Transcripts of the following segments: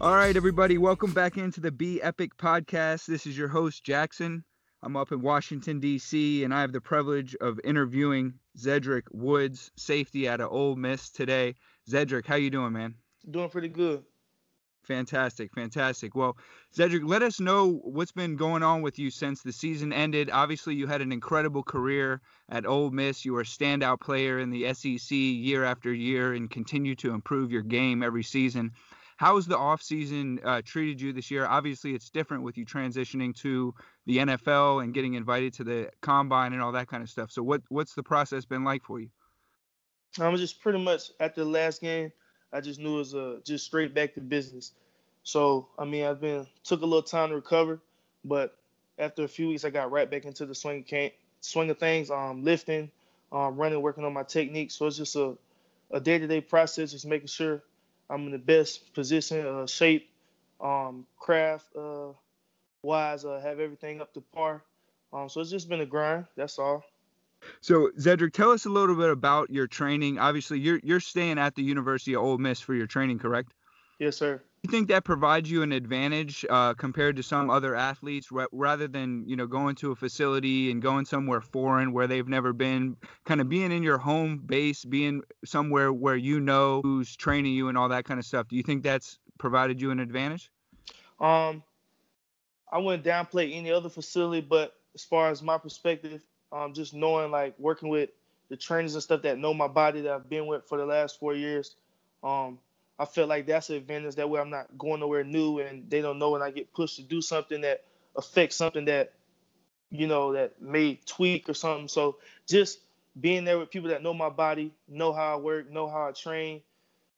All right, everybody, welcome back into the Be Epic podcast. This is your host Jackson. I'm up in Washington D.C. and I have the privilege of interviewing Zedrick Woods, safety out of Ole Miss today. Zedrick, how you doing, man? Doing pretty good. Fantastic, fantastic. Well, Zedrick, let us know what's been going on with you since the season ended. Obviously, you had an incredible career at Ole Miss. You were a standout player in the SEC year after year and continue to improve your game every season. How has the offseason uh, treated you this year? Obviously, it's different with you transitioning to the NFL and getting invited to the combine and all that kind of stuff. So, what what's the process been like for you? I'm just pretty much after the last game. I just knew it was uh, just straight back to business. So I mean, I've been took a little time to recover, but after a few weeks, I got right back into the swing of, swing of things. Um, lifting, um, running, working on my technique. So it's just a a day-to-day process, just making sure I'm in the best position, uh, shape, um, craft uh, wise, uh, have everything up to par. Um, so it's just been a grind. That's all. So Zedrick, tell us a little bit about your training. Obviously, you're you're staying at the University of Ole Miss for your training, correct? Yes, sir. Do you think that provides you an advantage uh, compared to some other athletes, rather than you know going to a facility and going somewhere foreign where they've never been, kind of being in your home base, being somewhere where you know who's training you and all that kind of stuff. Do you think that's provided you an advantage? Um, I wouldn't downplay any other facility, but as far as my perspective, um, just knowing like working with the trainers and stuff that know my body that I've been with for the last four years. Um, I feel like that's an advantage that way I'm not going nowhere new and they don't know when I get pushed to do something that affects something that you know that may tweak or something. So just being there with people that know my body, know how I work, know how I train,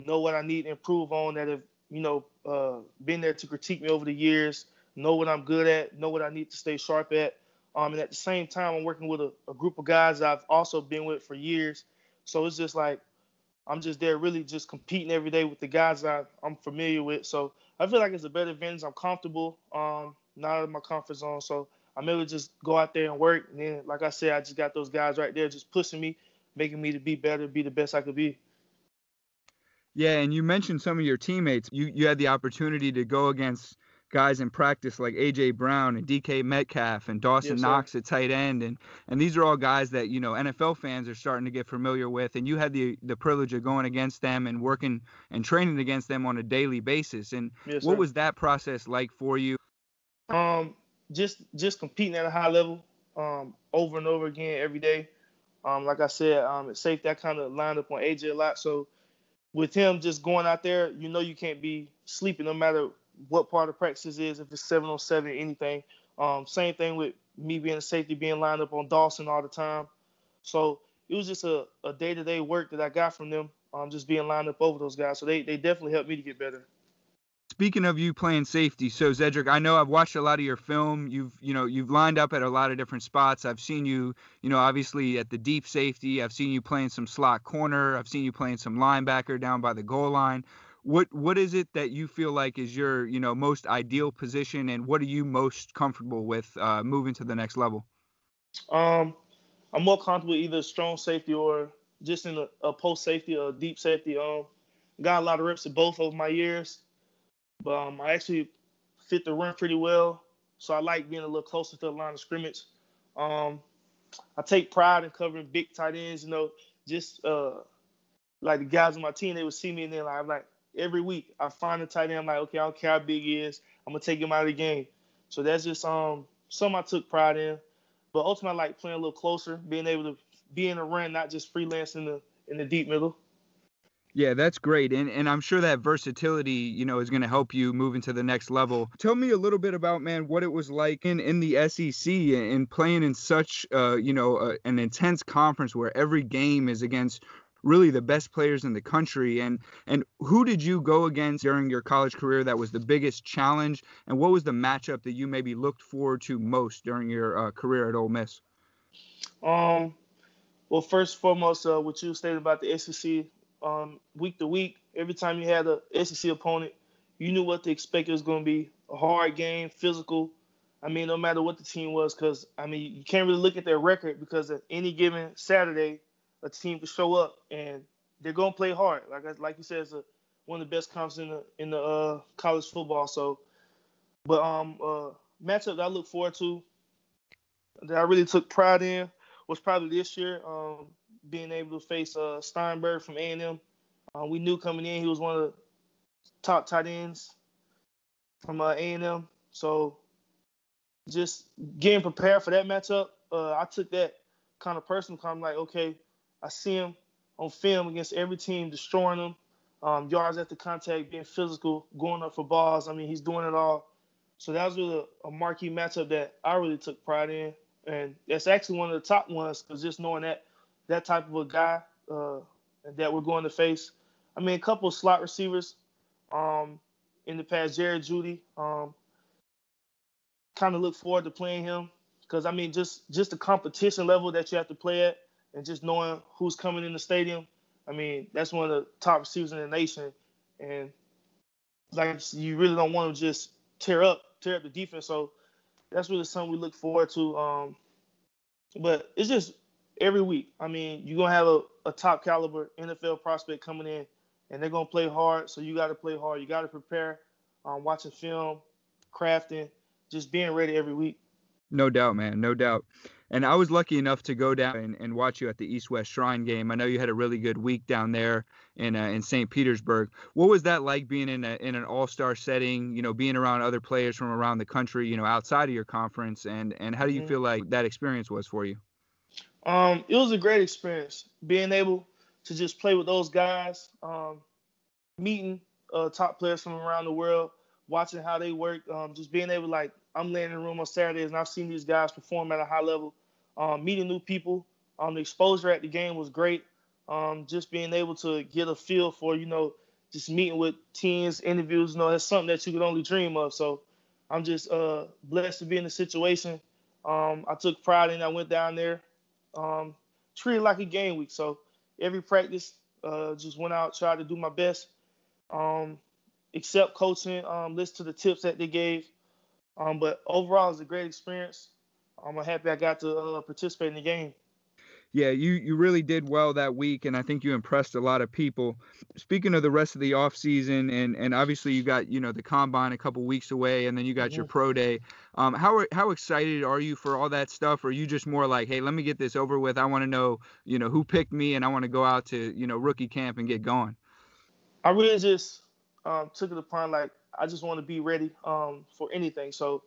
know what I need to improve on that have you know uh, been there to critique me over the years, know what I'm good at, know what I need to stay sharp at. Um, and at the same time, I'm working with a, a group of guys I've also been with for years. So it's just like I'm just there really just competing every day with the guys that I'm familiar with. So I feel like it's a better advantage. I'm comfortable, um, not of my comfort zone. So I'm able to just go out there and work. And then, like I said, I just got those guys right there just pushing me, making me to be better, be the best I could be. Yeah, and you mentioned some of your teammates. You you had the opportunity to go against guys in practice like AJ Brown and DK Metcalf and Dawson yes, Knox at tight end and and these are all guys that you know NFL fans are starting to get familiar with and you had the the privilege of going against them and working and training against them on a daily basis and yes, what was that process like for you? Um just just competing at a high level um over and over again every day. Um like I said um it's safe that kind of lined up on AJ a lot so with him just going out there you know you can't be sleeping no matter what part of practice is, if it's seven on seven, anything. Um, same thing with me being a safety, being lined up on Dawson all the time. So it was just a, a day-to-day work that I got from them, um, just being lined up over those guys. So they, they definitely helped me to get better. Speaking of you playing safety, so Zedrick, I know I've watched a lot of your film. You've you know you've lined up at a lot of different spots. I've seen you, you know, obviously at the deep safety. I've seen you playing some slot corner. I've seen you playing some linebacker down by the goal line what what is it that you feel like is your you know most ideal position and what are you most comfortable with uh, moving to the next level? Um i'm more comfortable either strong safety or just in a, a post safety or deep safety. Um got a lot of reps at both of my years but um, i actually fit the run pretty well so i like being a little closer to the line of scrimmage. Um i take pride in covering big tight ends you know just uh like the guys on my team they would see me and they're like i'm like every week. I find a tight end. I'm like, okay, I don't care how big he is. I'm gonna take him out of the game. So that's just um something I took pride in. But ultimately, I like playing a little closer, being able to be in the run, not just freelance in the in the deep middle. Yeah, that's great. And and I'm sure that versatility, you know, is going to help you move into the next level. Tell me a little bit about man what it was like in in the SEC and playing in such uh, you know, uh, an intense conference where every game is against really the best players in the country. And and who did you go against during your college career that was the biggest challenge? And what was the matchup that you maybe looked forward to most during your uh, career at Ole Miss? Um, well, first and foremost, uh, what you stated about the SEC, um, week to week, every time you had a SEC opponent, you knew what to expect. It was going to be a hard game, physical. I mean, no matter what the team was, because I mean, you can't really look at their record because at any given Saturday, a team to show up and they're gonna play hard. Like like you said, it's a one of the best comps in the in the uh, college football. So, but um, uh, matchup that I look forward to, that I really took pride in, was probably this year. Um, being able to face uh, Sternberger from A&M. Uh, we knew coming in he was one of the top tight ends from uh, A&M. So just getting prepared for that matchup, uh, I took that kind of personal. I'm like, okay, I see him on film against every team, destroying them, um, yards the contact, being physical, going up for balls. I mean, he's doing it all. So that was really a, a marquee matchup that I really took pride in, and that's actually one of the top ones because just knowing that that type of a guy uh, that we're going to face. I mean, a couple slot receivers um, in the past, Jerry Jeudy. Um, kind of look forward to playing him because I mean, just just the competition level that you have to play at, and just knowing who's coming in the stadium. I mean, that's one of the top receivers in the nation, and like you really don't want to just tear up tear up the defense. So that's really something we look forward to. Um, but it's just every week. I mean, you're gonna have a, a top caliber NFL prospect coming in, and they're gonna play hard. So you got to play hard. You got to prepare. Um, watching film, crafting, just being ready every week. No doubt, man. No doubt. And I was lucky enough to go down and, and watch you at the East West Shrine game. I know you had a really good week down there in uh, in St. Petersburg. What was that like being in a, in an All Star setting? You know, being around other players from around the country. You know, outside of your conference. And and how do you mm-hmm. feel like that experience was for you? Um, it was a great experience being able to just play with those guys, um, meeting uh, top players from around the world, watching how they work, um, just being able like I'm laying in the room on Saturdays and I've seen these guys perform at a high level, um, meeting new people. Um, the exposure at the game was great. Um, just being able to get a feel for you know just meeting with teams, interviews, you know, that's something that you could only dream of. So I'm just uh, blessed to be in the situation. Um, I took pride in. I went down there um, treated like a game week. So every practice, uh, just went out, tried to do my best, um, accept coaching, um, listen to the tips that they gave. Um, but overall, it was a great experience. I'm happy I got to uh, participate in the game yeah, you you really did well that week, and I think you impressed a lot of people. Speaking of the rest of the off season, and and obviously you got you know the combine a couple weeks away, and then you got mm-hmm. your pro day. Um, how are, how excited are you for all that stuff? Or are you just more like, hey, let me get this over with. I want to know you know who picked me, and I want to go out to you know rookie camp and get going. I really just um, took it upon like I just want to be ready um, for anything. So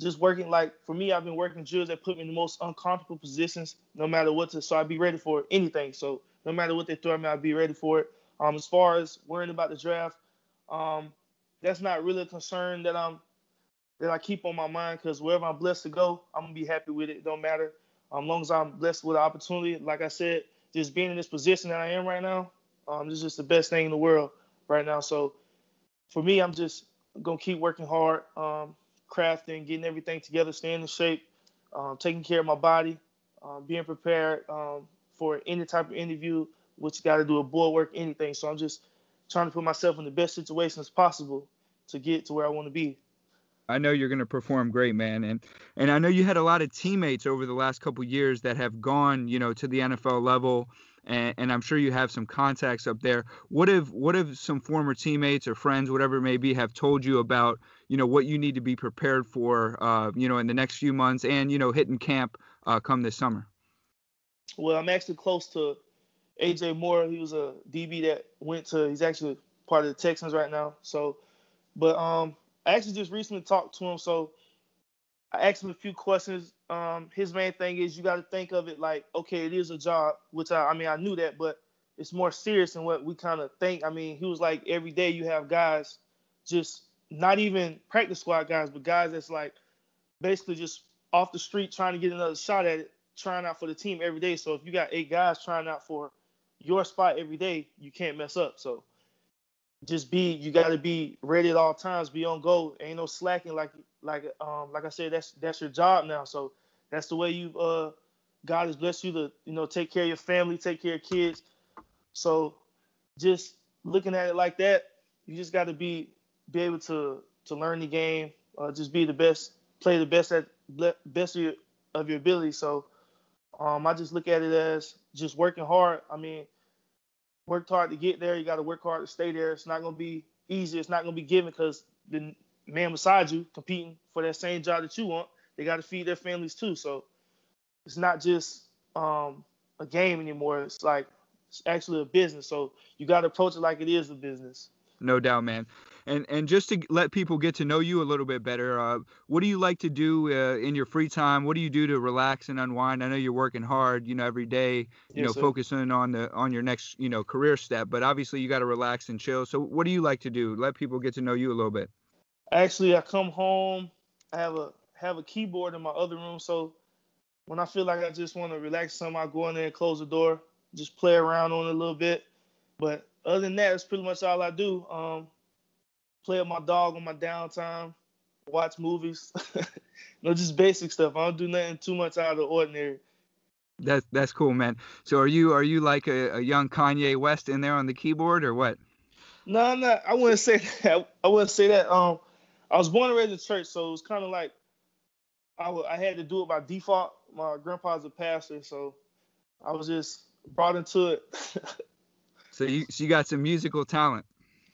just working like for me, I've been working drills that put me in the most uncomfortable positions, no matter what to. So I'd be ready for anything. So no matter what they throw at me, I'd be ready for it. Um, as far as worrying about the draft, um, that's not really a concern that I'm that I keep on my mind because wherever I'm blessed to go, I'm gonna be happy with it. it don't matter. Um, as long as I'm blessed with the opportunity, like I said, just being in this position that I am right now, um, this is just the best thing in the world right now. So for me, I'm just gonna keep working hard. Um, crafting, getting everything together, staying in shape, um, taking care of my body, um, being prepared um, for any type of interview, which got to do a board work, anything. So I'm just trying to put myself in the best situations possible to get to where I want to be. I know you're going to perform great, man, and and I know you had a lot of teammates over the last couple years that have gone, you know, to the NFL level and, and, I'm sure you have some contacts up there. What if what if some former teammates or friends, whatever it may be, have told you about you know what you need to be prepared for, uh, you know, in the next few months, and you know, hitting camp uh, come this summer? Well, I'm actually close to AJ Moore. He was a DB that went to. He's actually part of the Texans right now. So, but um, I actually just recently talked to him. So I asked him a few questions. Um, his main thing is you got to think of it like, okay, it is a job, which I, I mean, I knew that, but it's more serious than what we kind of think. I mean, he was like, every day you have guys, just not even practice squad guys, but guys that's like basically just off the street trying to get another shot at it, trying out for the team every day. So if you got eight guys trying out for your spot every day, you can't mess up. So just be you got to be ready at all times, be on go. Ain't no slacking like like um like I said that's that's your job now. So that's the way you uh God has blessed you to you know take care of your family, take care of kids. So just looking at it like that, you just got to be be able to to learn the game, uh, just be the best, play the best at best of your, of your ability. So um, I just look at it as just working hard. I mean, worked hard to get there. You got to work hard to stay there. It's not gonna be easy. It's not gonna be given because the man beside you competing for that same job that you want, they got to feed their families too. So it's not just um, a game anymore. It's like it's actually a business. So you got to approach it like it is a business. No doubt, man. And and just to let people get to know you a little bit better, uh, what do you like to do uh, in your free time? What do you do to relax and unwind? I know you're working hard, you know, every day, you yes, know, sir. focusing on the on your next, you know, career step. But obviously, you got to relax and chill. So, what do you like to do? Let people get to know you a little bit. Actually, I come home. I have a have a keyboard in my other room, so when I feel like I just want to relax some, I go in there and close the door, just play around on it a little bit. But other than that, that's pretty much all I do. Um, play with my dog on my downtime, watch movies. no, just basic stuff. I don't do nothing too much out of the ordinary. That's that's cool, man. So are you are you like a, a young Kanye West in there on the keyboard or what? No, no, I wouldn't say that. I wouldn't say that. Um, I was born and raised in church, so it was kind of like I, w- I had to do it by default. My grandpa's a pastor, so I was just brought into it. so you so you got some musical talent.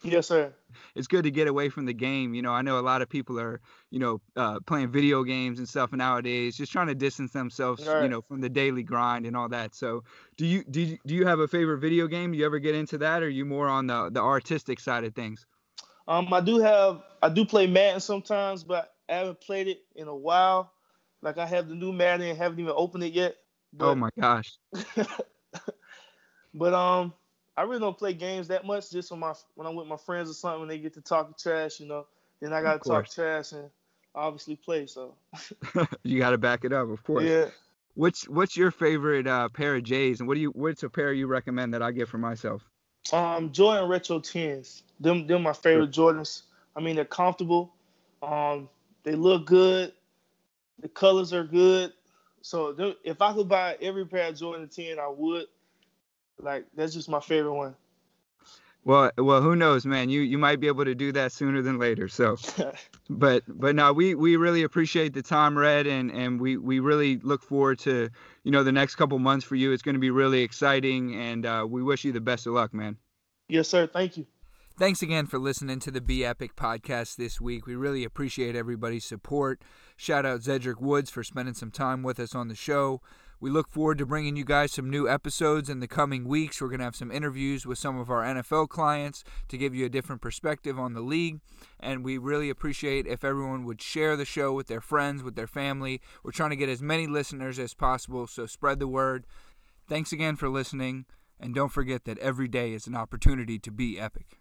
Yes, sir. It's good to get away from the game. You know, I know a lot of people are, you know, uh, playing video games and stuff nowadays, just trying to distance themselves, right. you know, from the daily grind and all that. So, do you do you, do you have a favorite video game? Do you ever get into that, or are you more on the the artistic side of things? Um, I do have I do play Madden sometimes, but I haven't played it in a while. Like I have the new Madden and haven't even opened it yet. Oh but, oh my gosh. but um, I really don't play games that much. Just when my when I'm with my friends or something, when they get to talking trash, you know, then I gotta talk trash and obviously play. So you gotta back it up, of course. Yeah. What's what's your favorite uh, pair of J's, and what do you what's a pair you recommend that I get for myself? Um, Jordan Retro Tens. Them them my favorite Jordans. I mean, they're comfortable. Um, they look good. The colors are good. So if I could buy every pair of Jordan 10, I would. Like that's just my favorite one. Well, well, who knows, man? You you might be able to do that sooner than later. So, but but no, we we really appreciate the time, Red, and and we we really look forward to you know the next couple months for you. It's going to be really exciting, and uh, we wish you the best of luck, man. Yes, sir. Thank you. Thanks again for listening to the Be Epic podcast this week. We really appreciate everybody's support. Shout out Zedrick Woods for spending some time with us on the show. We look forward to bringing you guys some new episodes in the coming weeks. We're going to have some interviews with some of our NFL clients to give you a different perspective on the league. And we really appreciate if everyone would share the show with their friends, with their family. We're trying to get as many listeners as possible, so spread the word. Thanks again for listening. And don't forget that every day is an opportunity to be epic.